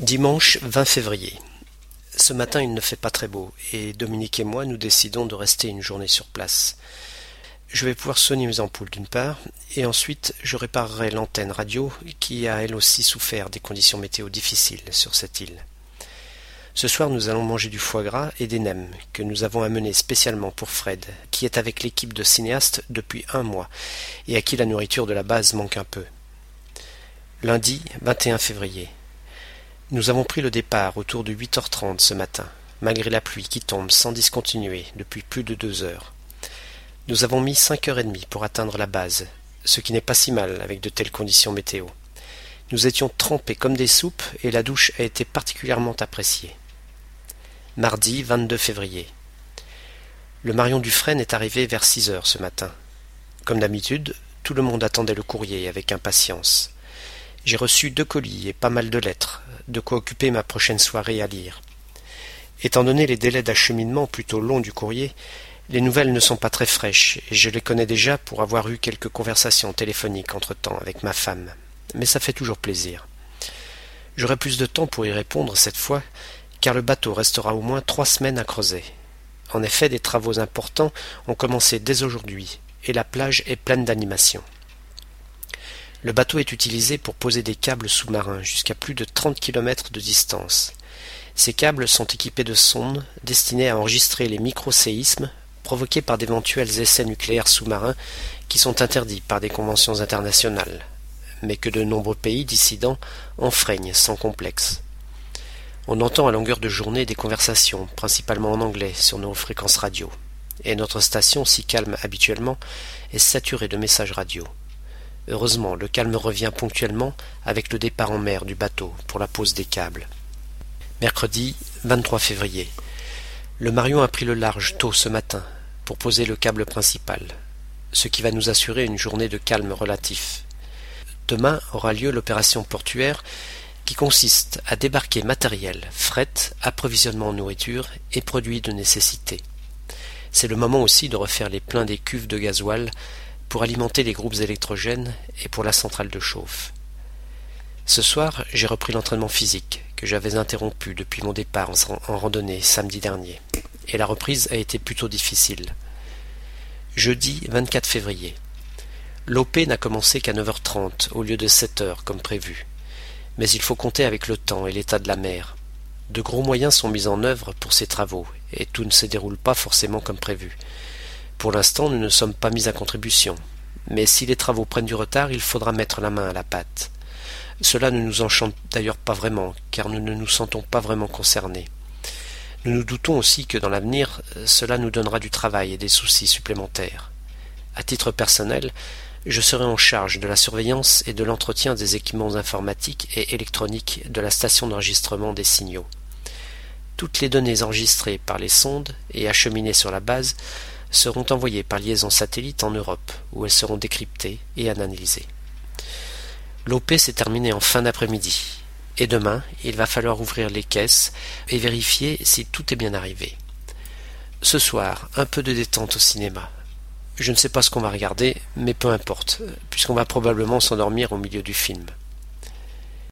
Dimanche 20 février. Ce matin il ne fait pas très beau, et Dominique et moi nous décidons de rester une journée sur place. Je vais pouvoir soigner mes ampoules d'une part, et ensuite je réparerai l'antenne radio qui a elle aussi souffert des conditions météo difficiles sur cette île. Ce soir nous allons manger du foie gras et des nems que nous avons amenés spécialement pour Fred, qui est avec l'équipe de cinéastes depuis un mois, et à qui la nourriture de la base manque un peu. Lundi 21 février. Nous avons pris le départ autour de 8h30 ce matin, malgré la pluie qui tombe sans discontinuer depuis plus de deux heures. Nous avons mis cinq heures et demie pour atteindre la base, ce qui n'est pas si mal avec de telles conditions météo. Nous étions trempés comme des soupes et la douche a été particulièrement appréciée. Mardi 22 février. Le Marion Dufresne est arrivé vers six heures ce matin. Comme d'habitude, tout le monde attendait le courrier avec impatience. J'ai reçu deux colis et pas mal de lettres, de quoi occuper ma prochaine soirée à lire. Étant donné les délais d'acheminement plutôt longs du courrier, les nouvelles ne sont pas très fraîches, et je les connais déjà pour avoir eu quelques conversations téléphoniques entre-temps avec ma femme. Mais ça fait toujours plaisir. J'aurai plus de temps pour y répondre cette fois, car le bateau restera au moins trois semaines à creuser. En effet, des travaux importants ont commencé dès aujourd'hui, et la plage est pleine d'animation. Le bateau est utilisé pour poser des câbles sous-marins jusqu'à plus de 30 km de distance. Ces câbles sont équipés de sondes destinées à enregistrer les micro-séismes provoqués par d'éventuels essais nucléaires sous-marins qui sont interdits par des conventions internationales, mais que de nombreux pays dissidents enfreignent sans complexe. On entend à longueur de journée des conversations, principalement en anglais, sur nos fréquences radio, et notre station, si calme habituellement, est saturée de messages radio. Heureusement, le calme revient ponctuellement avec le départ en mer du bateau pour la pose des câbles. Mercredi 23 février. Le Marion a pris le large tôt ce matin pour poser le câble principal, ce qui va nous assurer une journée de calme relatif. Demain aura lieu l'opération portuaire qui consiste à débarquer matériel, fret, approvisionnement en nourriture et produits de nécessité. C'est le moment aussi de refaire les pleins des cuves de gasoil pour alimenter les groupes électrogènes et pour la centrale de chauffe. Ce soir, j'ai repris l'entraînement physique que j'avais interrompu depuis mon départ en randonnée samedi dernier, et la reprise a été plutôt difficile. Jeudi 24 février. L'OP n'a commencé qu'à 9h30 au lieu de 7h comme prévu. Mais il faut compter avec le temps et l'état de la mer. De gros moyens sont mis en œuvre pour ces travaux, et tout ne se déroule pas forcément comme prévu. Pour l'instant, nous ne sommes pas mis à contribution. Mais si les travaux prennent du retard, il faudra mettre la main à la pâte. Cela ne nous enchante d'ailleurs pas vraiment, car nous ne nous sentons pas vraiment concernés. Nous nous doutons aussi que dans l'avenir, cela nous donnera du travail et des soucis supplémentaires. À titre personnel, je serai en charge de la surveillance et de l'entretien des équipements informatiques et électroniques de la station d'enregistrement des signaux. Toutes les données enregistrées par les sondes et acheminées sur la base seront envoyées par liaison satellite en Europe, où elles seront décryptées et analysées. L'OP s'est terminé en fin d'après-midi, et demain il va falloir ouvrir les caisses et vérifier si tout est bien arrivé. Ce soir, un peu de détente au cinéma. Je ne sais pas ce qu'on va regarder, mais peu importe, puisqu'on va probablement s'endormir au milieu du film.